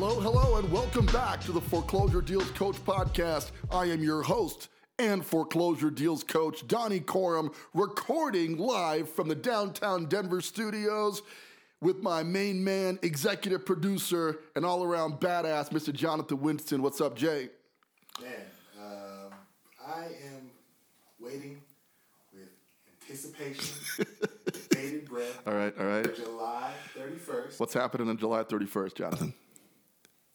Hello, hello, and welcome back to the Foreclosure Deals Coach podcast. I am your host and foreclosure deals coach, Donny Corum, recording live from the downtown Denver studios with my main man, executive producer, and all around badass, Mr. Jonathan Winston. What's up, Jay? Man, um, I am waiting with anticipation, with bated breath. All right, all right. July 31st. What's happening on July 31st, Jonathan?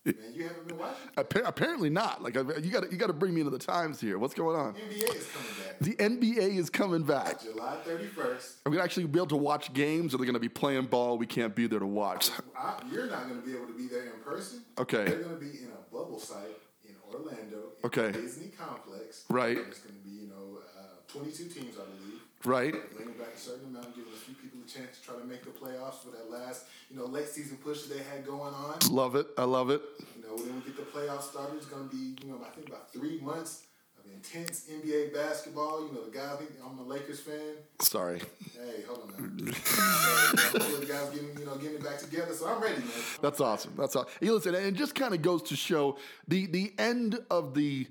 Man, you haven't been watching? Appa- apparently not. Like you got you got to bring me into the times here. What's going on? NBA is coming back. The NBA is coming back. July 31st. Are we gonna actually be able to watch games, or they're gonna be playing ball? We can't be there to watch. I, you're not going to be able to be there in person. Okay. They're going to be in a bubble site in Orlando. In Okay. the Disney complex. Right. It's going to be, you know, uh, 22 teams, I believe. Right. Bringing back a certain amount, giving a few people a chance to try to make the playoffs for that last, you know, late season push that they had going on. Love it. I love it. You know, when we get the playoffs started, it's going to be, you know, I think about three months of intense NBA basketball. You know, the guy, I think I'm a Lakers fan. Sorry. Hey, hold on now. so, you the guys getting, you know, getting it back together. So I'm ready, man. That's awesome. That's awesome. Hey, listen, and it just kind of goes to show the the end of the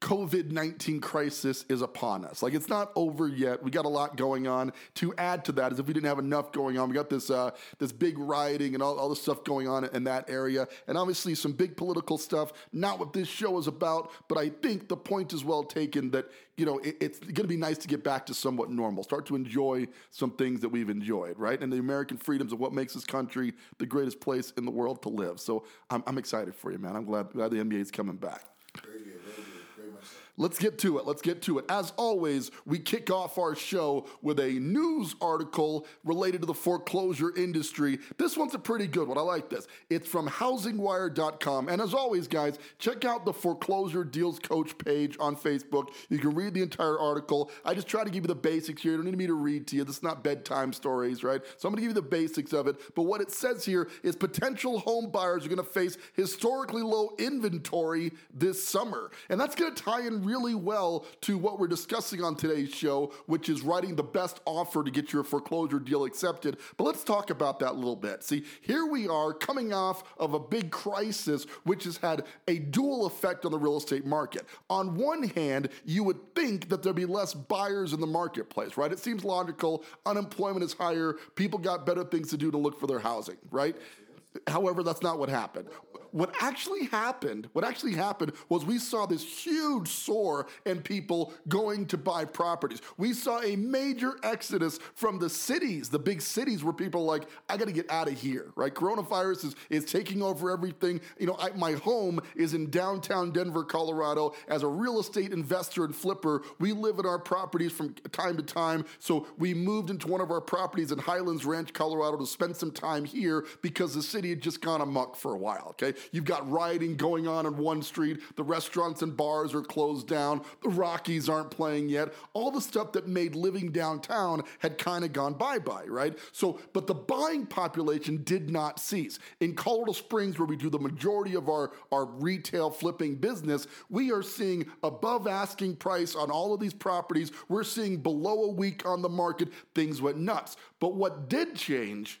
COVID 19 crisis is upon us. Like, it's not over yet. We got a lot going on. To add to that, as if we didn't have enough going on, we got this uh, this big rioting and all, all this stuff going on in that area. And obviously, some big political stuff. Not what this show is about, but I think the point is well taken that, you know, it, it's going to be nice to get back to somewhat normal, start to enjoy some things that we've enjoyed, right? And the American freedoms of what makes this country the greatest place in the world to live. So I'm, I'm excited for you, man. I'm glad, glad the NBA is coming back. Very good, very good, very much so. Let's get to it. Let's get to it. As always, we kick off our show with a news article related to the foreclosure industry. This one's a pretty good one. I like this. It's from housingwire.com. And as always, guys, check out the foreclosure deals coach page on Facebook. You can read the entire article. I just try to give you the basics here. You don't need me to read to you. This is not bedtime stories, right? So I'm going to give you the basics of it. But what it says here is potential home buyers are going to face historically low inventory this summer. And that's going to tie in really well to what we're discussing on today's show, which is writing the best offer to get your foreclosure deal accepted. But let's talk about that a little bit. See, here we are coming off of a big crisis, which has had a dual effect on the real estate market. On one hand, you would think that there'd be less buyers in the marketplace, right? It seems logical. Unemployment is higher. People got better things to do to look for their housing, right? However, that's not what happened. What actually happened, what actually happened was we saw this huge soar in people going to buy properties. We saw a major exodus from the cities, the big cities where people are like, I gotta get out of here, right? Coronavirus is, is taking over everything. You know, I, my home is in downtown Denver, Colorado. As a real estate investor and flipper, we live in our properties from time to time. So we moved into one of our properties in Highlands Ranch, Colorado to spend some time here because the city had just gone amok for a while, okay? You've got rioting going on in one street, the restaurants and bars are closed down, the Rockies aren't playing yet. All the stuff that made living downtown had kind of gone bye bye, right? So, but the buying population did not cease. In Colorado Springs, where we do the majority of our, our retail flipping business, we are seeing above asking price on all of these properties. We're seeing below a week on the market. Things went nuts. But what did change?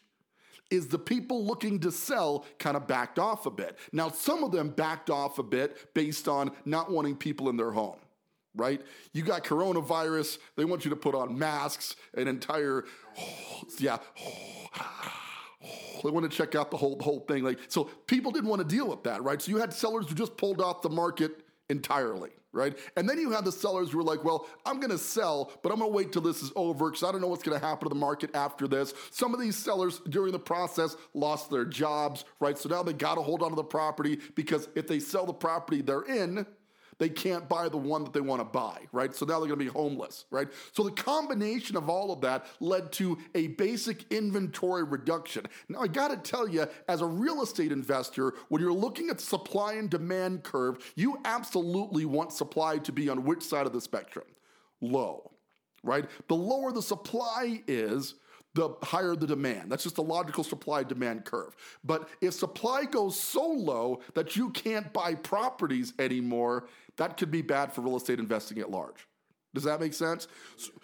Is the people looking to sell kind of backed off a bit. Now, some of them backed off a bit based on not wanting people in their home, right? You got coronavirus, they want you to put on masks, an entire, yeah, they want to check out the whole, the whole thing. Like, so people didn't want to deal with that, right? So you had sellers who just pulled off the market entirely. Right? And then you have the sellers who are like, well, I'm going to sell, but I'm going to wait till this is over because I don't know what's going to happen to the market after this. Some of these sellers during the process lost their jobs, right? So now they got to hold onto the property because if they sell the property they're in, they can't buy the one that they want to buy, right? So now they're going to be homeless, right? So the combination of all of that led to a basic inventory reduction. Now, I got to tell you, as a real estate investor, when you're looking at the supply and demand curve, you absolutely want supply to be on which side of the spectrum? Low, right? The lower the supply is, the higher the demand. That's just a logical supply demand curve. But if supply goes so low that you can't buy properties anymore, that could be bad for real estate investing at large. Does that make sense?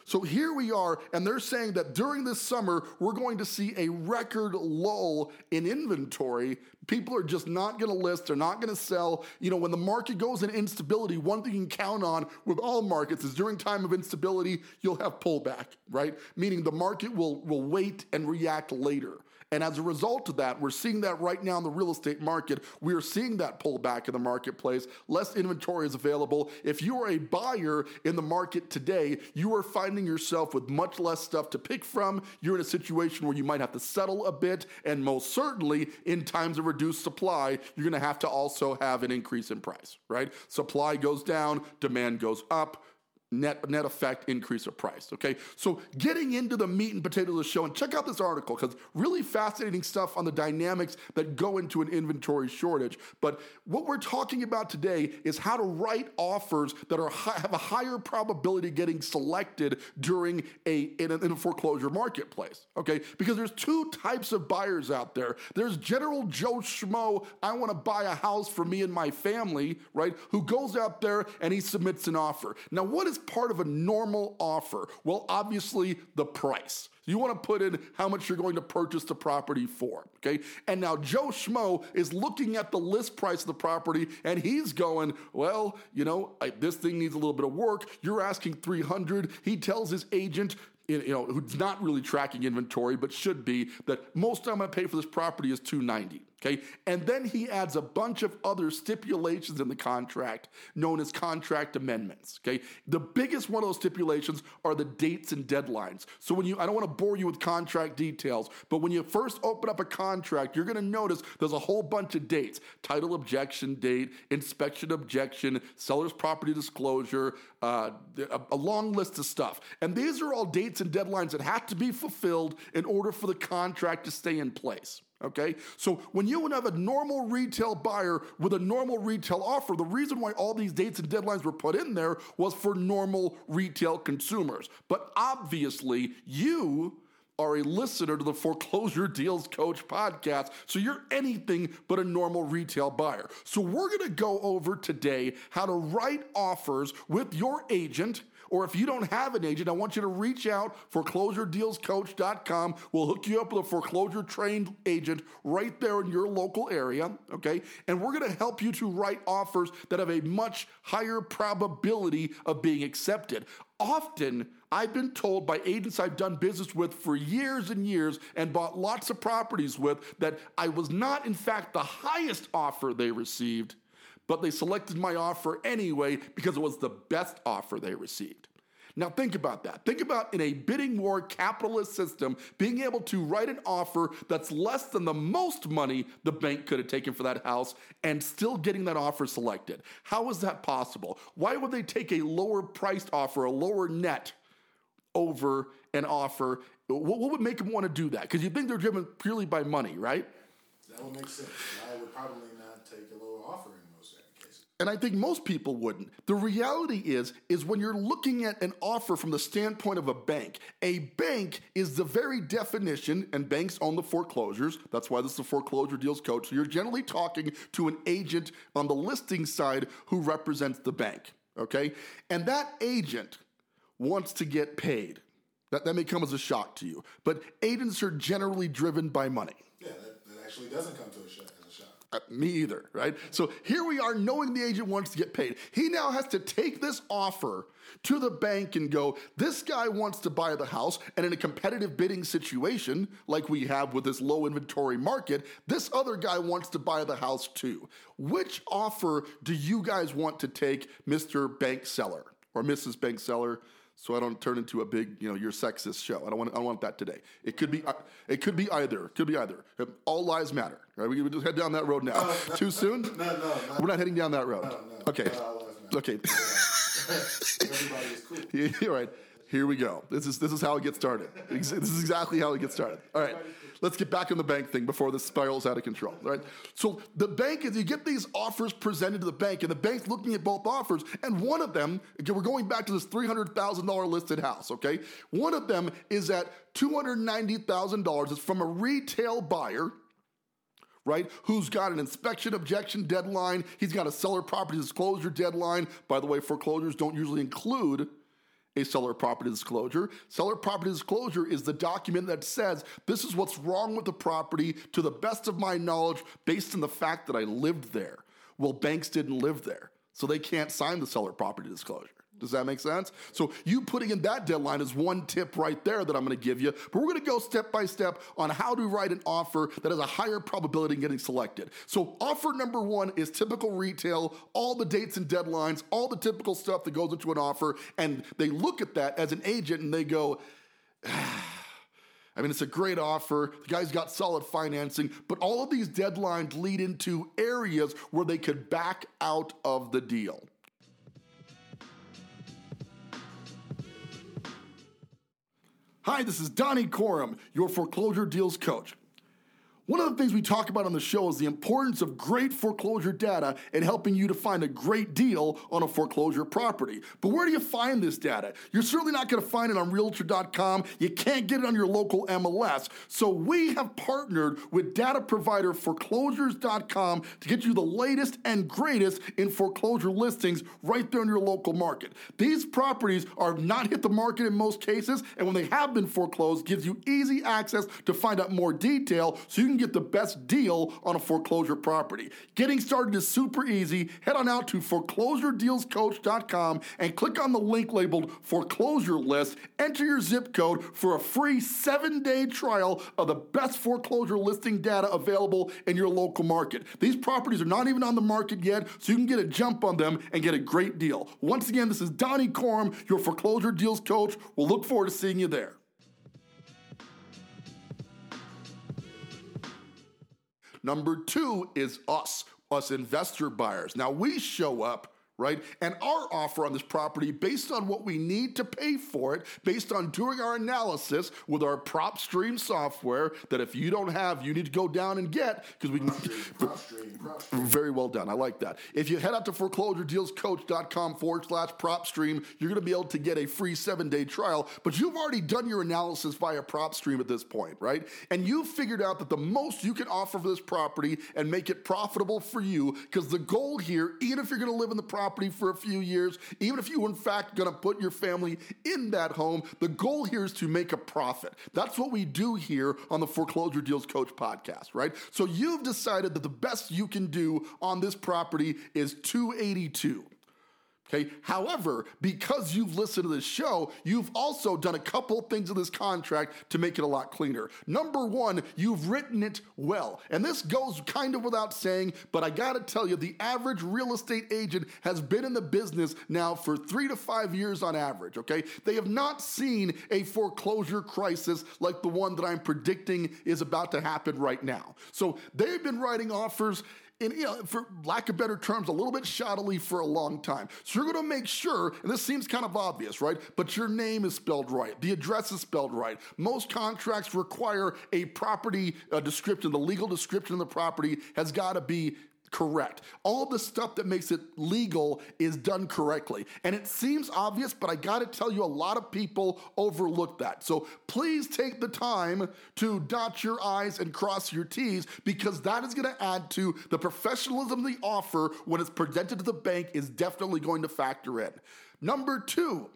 So, here we are, and they're saying that during this summer, we're going to see a record lull in inventory. People are just not going to list, they're not going to sell. You know, when the market goes in instability, one thing you can count on with all markets is during time of instability, you'll have pullback, right? Meaning the market will, will wait and react later. And as a result of that, we're seeing that right now in the real estate market. We are seeing that pullback in the marketplace. Less inventory is available. If you are a buyer in the market today, you are finding yourself with much less stuff to pick from. You're in a situation where you might have to settle a bit. And most certainly, in times of reduced supply, you're going to have to also have an increase in price, right? Supply goes down, demand goes up net net effect increase of price. Okay, so getting into the meat and potatoes of the show, and check out this article because really fascinating stuff on the dynamics that go into an inventory shortage. But what we're talking about today is how to write offers that are have a higher probability getting selected during a in a, in a foreclosure marketplace. Okay, because there's two types of buyers out there. There's General Joe Schmo. I want to buy a house for me and my family, right? Who goes out there and he submits an offer. Now, what is part of a normal offer? Well, obviously, the price. You want to put in how much you're going to purchase the property for, okay? And now Joe Schmo is looking at the list price of the property and he's going, well, you know, I, this thing needs a little bit of work. You're asking 300. He tells his agent, you know, who's not really tracking inventory but should be, that most I'm going to pay for this property is 290. Okay. And then he adds a bunch of other stipulations in the contract known as contract amendments. Okay. The biggest one of those stipulations are the dates and deadlines. So when you, I don't want to bore you with contract details, but when you first open up a contract, you're going to notice there's a whole bunch of dates title objection date, inspection objection, seller's property disclosure, uh, a, a long list of stuff. And these are all dates and deadlines that have to be fulfilled in order for the contract to stay in place. Okay, so when you would have a normal retail buyer with a normal retail offer, the reason why all these dates and deadlines were put in there was for normal retail consumers. But obviously, you are a listener to the Foreclosure Deals Coach podcast, so you're anything but a normal retail buyer. So, we're gonna go over today how to write offers with your agent or if you don't have an agent, I want you to reach out, foreclosuredealscoach.com. We'll hook you up with a foreclosure trained agent right there in your local area, okay? And we're gonna help you to write offers that have a much higher probability of being accepted. Often, I've been told by agents I've done business with for years and years and bought lots of properties with that I was not, in fact, the highest offer they received but they selected my offer anyway because it was the best offer they received. Now, think about that. Think about in a bidding war capitalist system, being able to write an offer that's less than the most money the bank could have taken for that house and still getting that offer selected. How is that possible? Why would they take a lower priced offer, a lower net, over an offer? What, would make them want to do that? Because you think they're driven purely by money, right? That would make sense. I would probably not take a lower and I think most people wouldn't. The reality is is when you're looking at an offer from the standpoint of a bank, a bank is the very definition and banks own the foreclosures. That's why this is a foreclosure deals coach. So you're generally talking to an agent on the listing side who represents the bank, okay? And that agent wants to get paid. That, that may come as a shock to you, but agents are generally driven by money. Yeah, that, that actually doesn't come to a shock. Uh, me either, right? So here we are knowing the agent wants to get paid. He now has to take this offer to the bank and go, this guy wants to buy the house. And in a competitive bidding situation, like we have with this low inventory market, this other guy wants to buy the house too. Which offer do you guys want to take, Mr. Bank Seller or Mrs. Bank Seller? So I don't turn into a big, you know, you're sexist show. I don't want, I don't want that today. It could be, it could be either. It could be either. All lives matter. Right? We just head down that road now. Too soon? No, no, We're not heading down that road. No, no. Okay. Okay. Everybody is cool. All right. Here we go. This is this is how it gets started. This is exactly how it gets started. All right. Let's get back on the bank thing before this spirals out of control. All right. So the bank is you get these offers presented to the bank, and the bank's looking at both offers, and one of them, again, we're going back to this three hundred thousand dollar listed house. Okay. One of them is at two hundred ninety thousand dollars. It's from a retail buyer right? Who's got an inspection objection deadline. He's got a seller property disclosure deadline. By the way, foreclosures don't usually include a seller property disclosure. Seller property disclosure is the document that says this is what's wrong with the property to the best of my knowledge based on the fact that I lived there. Well, banks didn't live there, so they can't sign the seller property disclosure. Does that make sense? So you putting in that deadline is one tip right there that I'm going to give you. But we're going to go step by step on how to write an offer that has a higher probability of getting selected. So offer number one is typical retail, all the dates and deadlines, all the typical stuff that goes into an offer, and they look at that as an agent and they go. Ah, I mean, it's a great offer. The guy's got solid financing, but all of these deadlines lead into areas where they could back out of the deal. Hi, this is Donny Corum, your foreclosure deals coach. One of the things we talk about on the show is the importance of great foreclosure data and helping you to find a great deal on a foreclosure property. But where do you find this data? You're certainly not going to find it on Realtor.com. You can't get it on your local MLS. So we have partnered with data provider Foreclosures.com to get you the latest and greatest in foreclosure listings right there in your local market. These properties are not hit the market in most cases, and when they have been foreclosed, gives you easy access to find out more detail so you can get the best deal on a foreclosure property. Getting started is super easy. Head on out to foreclosuredealscoach.com and click on the link labeled foreclosure list. Enter your zip code for a free seven day trial of the best foreclosure listing data available in your local market. These properties are not even on the market yet, so you can get a jump on them and get a great deal. Once again, this is Donny Corum, your foreclosure deals coach. We'll look forward to seeing you there. Number two is us, us investor buyers. Now we show up. Right? And our offer on this property, based on what we need to pay for it, based on doing our analysis with our PropStream software, that if you don't have, you need to go down and get, because we can. Prop stream, prop stream. Very well done. I like that. If you head out to foreclosuredealscoach.com forward slash PropStream, you're going to be able to get a free seven day trial. But you've already done your analysis via PropStream at this point, right? And you've figured out that the most you can offer for this property and make it profitable for you, because the goal here, even if you're going to live in the property for a few years, even if you in fact going to put your family in that home, the goal here is to make a profit. That's what we do here on the Foreclosure Deals Coach podcast, right? So you've decided that the best you can do on this property is 282. Okay. However, because you've listened to this show, you've also done a couple things in this contract to make it a lot cleaner. Number one, you've written it well. And this goes kind of without saying, but I got to tell you, the average real estate agent has been in the business now for three to five years on average. Okay. They have not seen a foreclosure crisis like the one that I'm predicting is about to happen right now. So they've been writing offers in, you know, for lack of better terms, a little bit shoddily for a long time. So you're going to make sure, and this seems kind of obvious, right? But your name is spelled right, the address is spelled right. Most contracts require a property uh, description. The legal description of the property has got to be correct. All the stuff that makes it legal is done correctly. And it seems obvious, but I gotta tell you, a lot of people overlook that. So please take the time to dot your I's and cross your T's because that is gonna add to the professionalism the offer when it's presented to the bank is definitely going to factor in. Number two,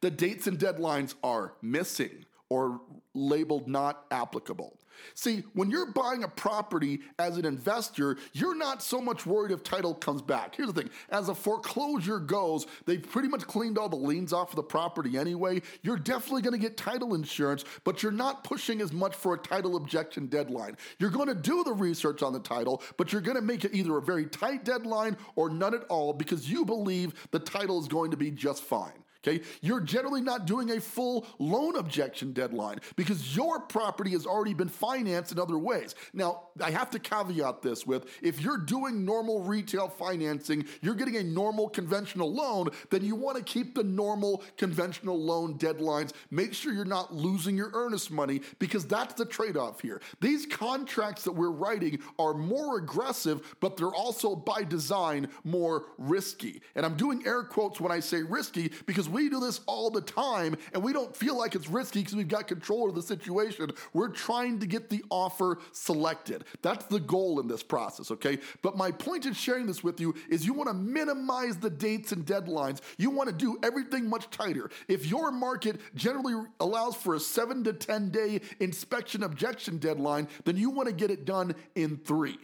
the dates and deadlines are missing or labeled not applicable. See, when you're buying a property as an investor, you're not so much worried if title comes back. Here's the thing as a foreclosure goes, they've pretty much cleaned all the liens off of the property anyway. You're definitely going to get title insurance, but you're not pushing as much for a title objection deadline. You're going to do the research on the title, but you're going to make it either a very tight deadline or none at all because you believe the title is going to be just fine. Okay, you're generally not doing a full loan objection deadline because your property has already been financed in other ways. Now, I have to caveat this with if you're doing normal retail financing, you're getting a normal conventional loan, then you want to keep the normal conventional loan deadlines. Make sure you're not losing your earnest money because that's the trade off here. These contracts that we're writing are more aggressive, but they're also by design more risky. And I'm doing air quotes when I say risky because we do this all the time and we don't feel like it's risky because we've got control of the situation. We're trying to get the offer selected. That's the goal in this process, okay? But my point in sharing this with you is you want to minimize the dates and deadlines. You want to do everything much tighter. If your market generally allows for a seven to 10 day inspection objection deadline, then you want to get it done in three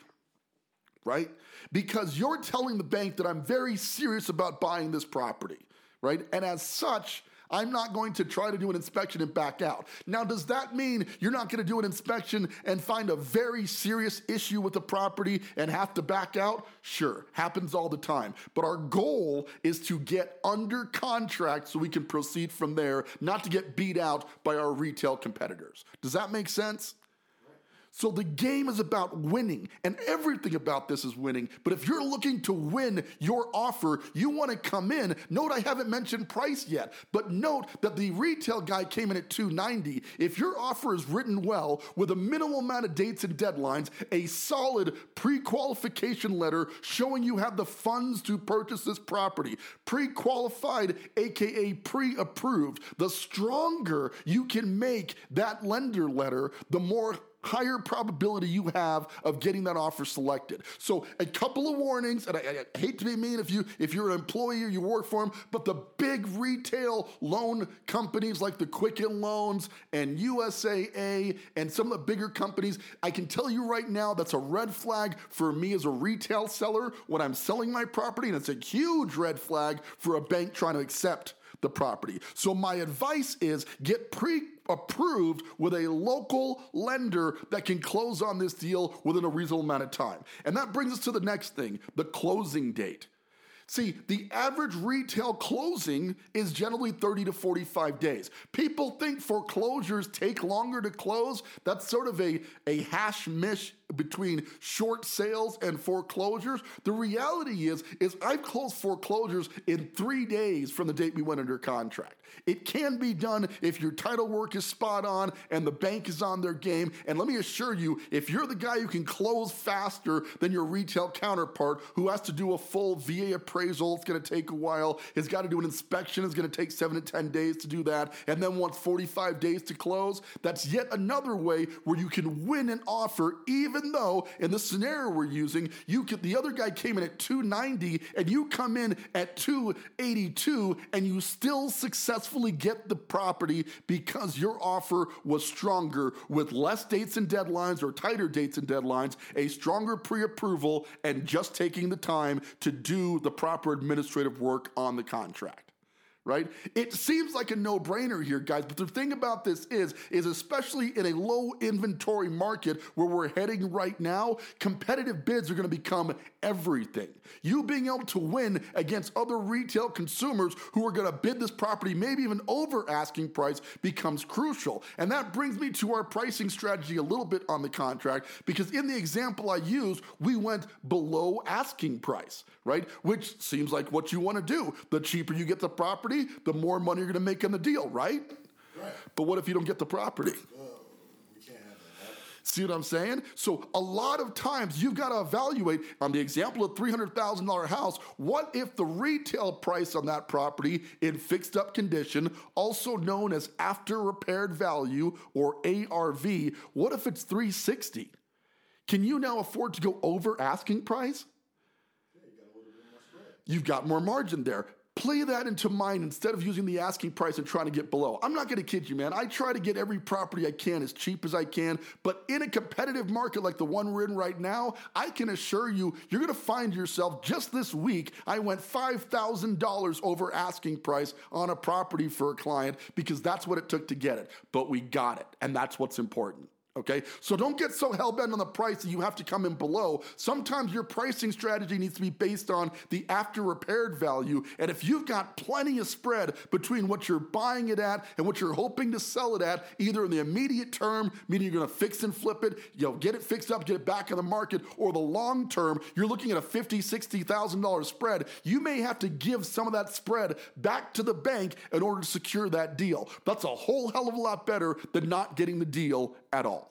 right? Because you're telling the bank that I'm very serious about buying this property right? And as such, I'm not going to try to do an inspection and back out. Now, does that mean you're not going to do an inspection and find a very serious issue with the property and have to back out? Sure, happens all the time. But our goal is to get under contract so we can proceed from there, not to get beat out by our retail competitors. Does that make sense? So the game is about winning, and everything about this is winning. But if you're looking to win your offer, you want to come in. Note I haven't mentioned price yet, but note that the retail guy came in at 290. If your offer is written well with a minimal amount of dates and deadlines, a solid pre-qualification letter showing you have the funds to purchase this property, pre-qualified aka pre-approved, the stronger you can make that lender letter, the more higher probability you have of getting that offer selected. So a couple of warnings, and I, I, hate to be mean if you if you're an employee or you work for them, but the big retail loan companies like the Quicken Loans and USAA and some of the bigger companies, I can tell you right now that's a red flag for me as a retail seller when I'm selling my property, and it's a huge red flag for a bank trying to accept the property. So my advice is get pre approved with a local lender that can close on this deal within a reasonable amount of time. And that brings us to the next thing, the closing date. See, the average retail closing is generally 30 to 45 days. People think foreclosures take longer to close. That's sort of a, a hash mish between short sales and foreclosures. The reality is, is I've closed foreclosures in three days from the date we went under contract. It can be done if your title work is spot on and the bank is on their game. And let me assure you, if you're the guy who can close faster than your retail counterpart who has to do a full VA appraisal, it's going to take a while, has got to do an inspection, it's going to take seven to 10 days to do that, and then wants 45 days to close, that's yet another way where you can win an offer even even though in the scenario we're using, you could, the other guy came in at 290 and you come in at 282 and you still successfully get the property because your offer was stronger with less dates and deadlines or tighter dates and deadlines, a stronger pre-approval and just taking the time to do the proper administrative work on the contract right? It seems like a no-brainer here, guys, but the thing about this is, is especially in a low inventory market where we're heading right now, competitive bids are gonna become everything. You being able to win against other retail consumers who are gonna bid this property, maybe even over asking price, becomes crucial. And that brings me to our pricing strategy a little bit on the contract, because in the example I used, we went below asking price, right? Which seems like what you wanna do. The cheaper you get the property, property, the more money you're going to make on the deal, right? Right. But what if you don't get the property? See what I'm saying? So a lot of times you've got to evaluate on the example of $300,000 house, what if the retail price on that property in fixed up condition, also known as after repaired value or ARV, what if it's 360? Can you now afford to go over asking price? You've got more margin there play that into mind instead of using the asking price and trying to get below. I'm not going to kid you, man. I try to get every property I can as cheap as I can, but in a competitive market like the one we're in right now, I can assure you, you're going to find yourself just this week. I went $5,000 over asking price on a property for a client because that's what it took to get it, but we got it, and that's what's important. Okay, so don't get so hell bent on the price that you have to come in below. Sometimes your pricing strategy needs to be based on the after repaired value. And if you've got plenty of spread between what you're buying it at and what you're hoping to sell it at, either in the immediate term, meaning you're going to fix and flip it, you know, get it fixed up, get it back in the market, or the long term, you're looking at a fifty, sixty thousand dollar spread. You may have to give some of that spread back to the bank in order to secure that deal. That's a whole hell of a lot better than not getting the deal at all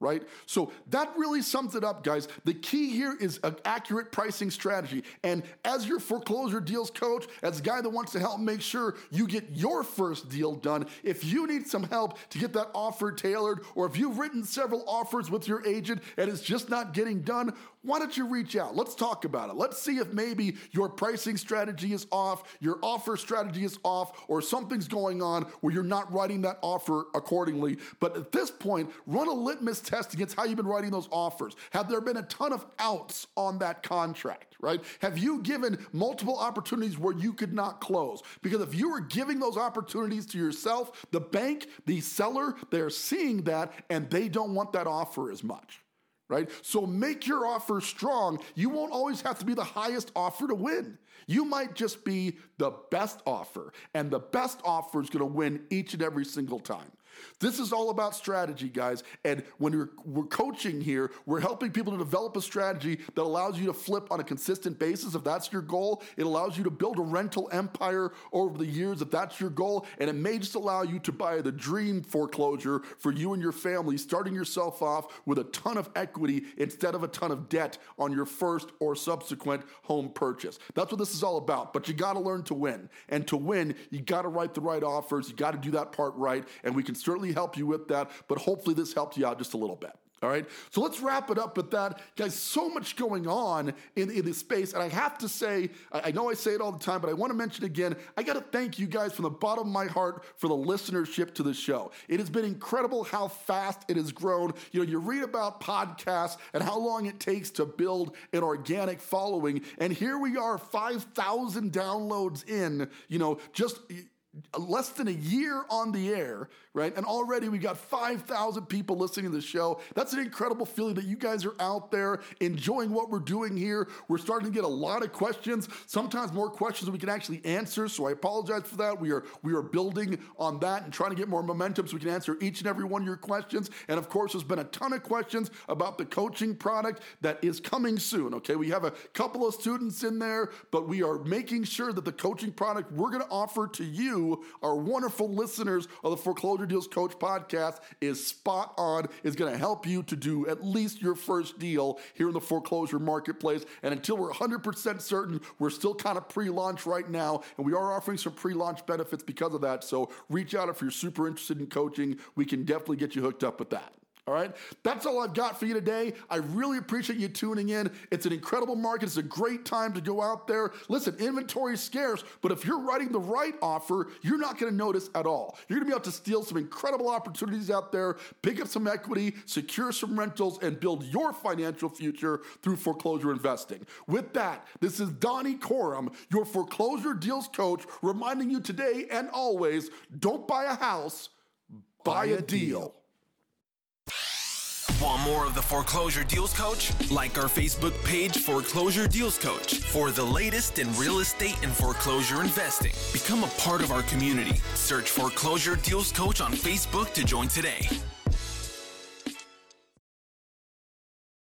right? So that really sums it up, guys. The key here is an accurate pricing strategy. And as your foreclosure deals coach, as a guy that wants to help make sure you get your first deal done, if you need some help to get that offer tailored, or if you've written several offers with your agent and it's just not getting done, why don't you reach out? Let's talk about it. Let's see if maybe your pricing strategy is off, your offer strategy is off, or something's going on where you're not writing that offer accordingly. But at this point, run a litmus test against how you've been writing those offers. Have there been a ton of outs on that contract, right? Have you given multiple opportunities where you could not close? Because if you were giving those opportunities to yourself, the bank, the seller, they're seeing that and they don't want that offer as much right? So make your offer strong. You won't always have to be the highest offer to win. You might just be the best offer, and the best offer is going to win each and every single time. This is all about strategy, guys. And when we're, we're coaching here, we're helping people to develop a strategy that allows you to flip on a consistent basis if that's your goal. It allows you to build a rental empire over the years if that's your goal. And it may just allow you to buy the dream foreclosure for you and your family, starting yourself off with a ton of equity instead of a ton of debt on your first or subsequent home purchase. That's what this is all about. But you got to learn to win. And to win, you got to write the right offers. You got to do that part right. And we can certainly help you with that, but hopefully this helped you out just a little bit. All right, so let's wrap it up with that. Guys, so much going on in, in this space. And I have to say, I, I know I say it all the time, but I want to mention again, I got to thank you guys from the bottom of my heart for the listenership to the show. It has been incredible how fast it has grown. You know, you read about podcasts and how long it takes to build an organic following. And here we are, 5,000 downloads in, you know, just uh, less than a year on the air, right? And already we've got 5,000 people listening to the show. That's an incredible feeling that you guys are out there enjoying what we're doing here. We're starting to get a lot of questions, sometimes more questions than we can actually answer. So I apologize for that. We are we are building on that and trying to get more momentum so we can answer each and every one of your questions. And of course, there's been a ton of questions about the coaching product that is coming soon. Okay, we have a couple of students in there, but we are making sure that the coaching product we're going to offer to you our wonderful listeners of the Foreclosure Deals Coach podcast, is spot on, is going to help you to do at least your first deal here in the foreclosure marketplace. And until we're 100% certain, we're still kind of pre launch right now, and we are offering some pre launch benefits because of that. So reach out if you're super interested in coaching. We can definitely get you hooked up with that. All right. That's all I've got for you today. I really appreciate you tuning in. It's an incredible market. It's a great time to go out there. Listen, inventory is scarce, but if you're writing the right offer, you're not going to notice at all. You're going to be able to steal some incredible opportunities out there, pick up some equity, secure some rentals, and build your financial future through foreclosure investing. With that, this is Donny Corum, your foreclosure deals coach, reminding you today and always don't buy a house, buy, buy a, deal. deal. Want more of the Foreclosure Deals Coach? Like our Facebook page, Foreclosure Deals Coach, for the latest in real estate and foreclosure investing. Become a part of our community. Search Foreclosure Deals Coach on Facebook to join today.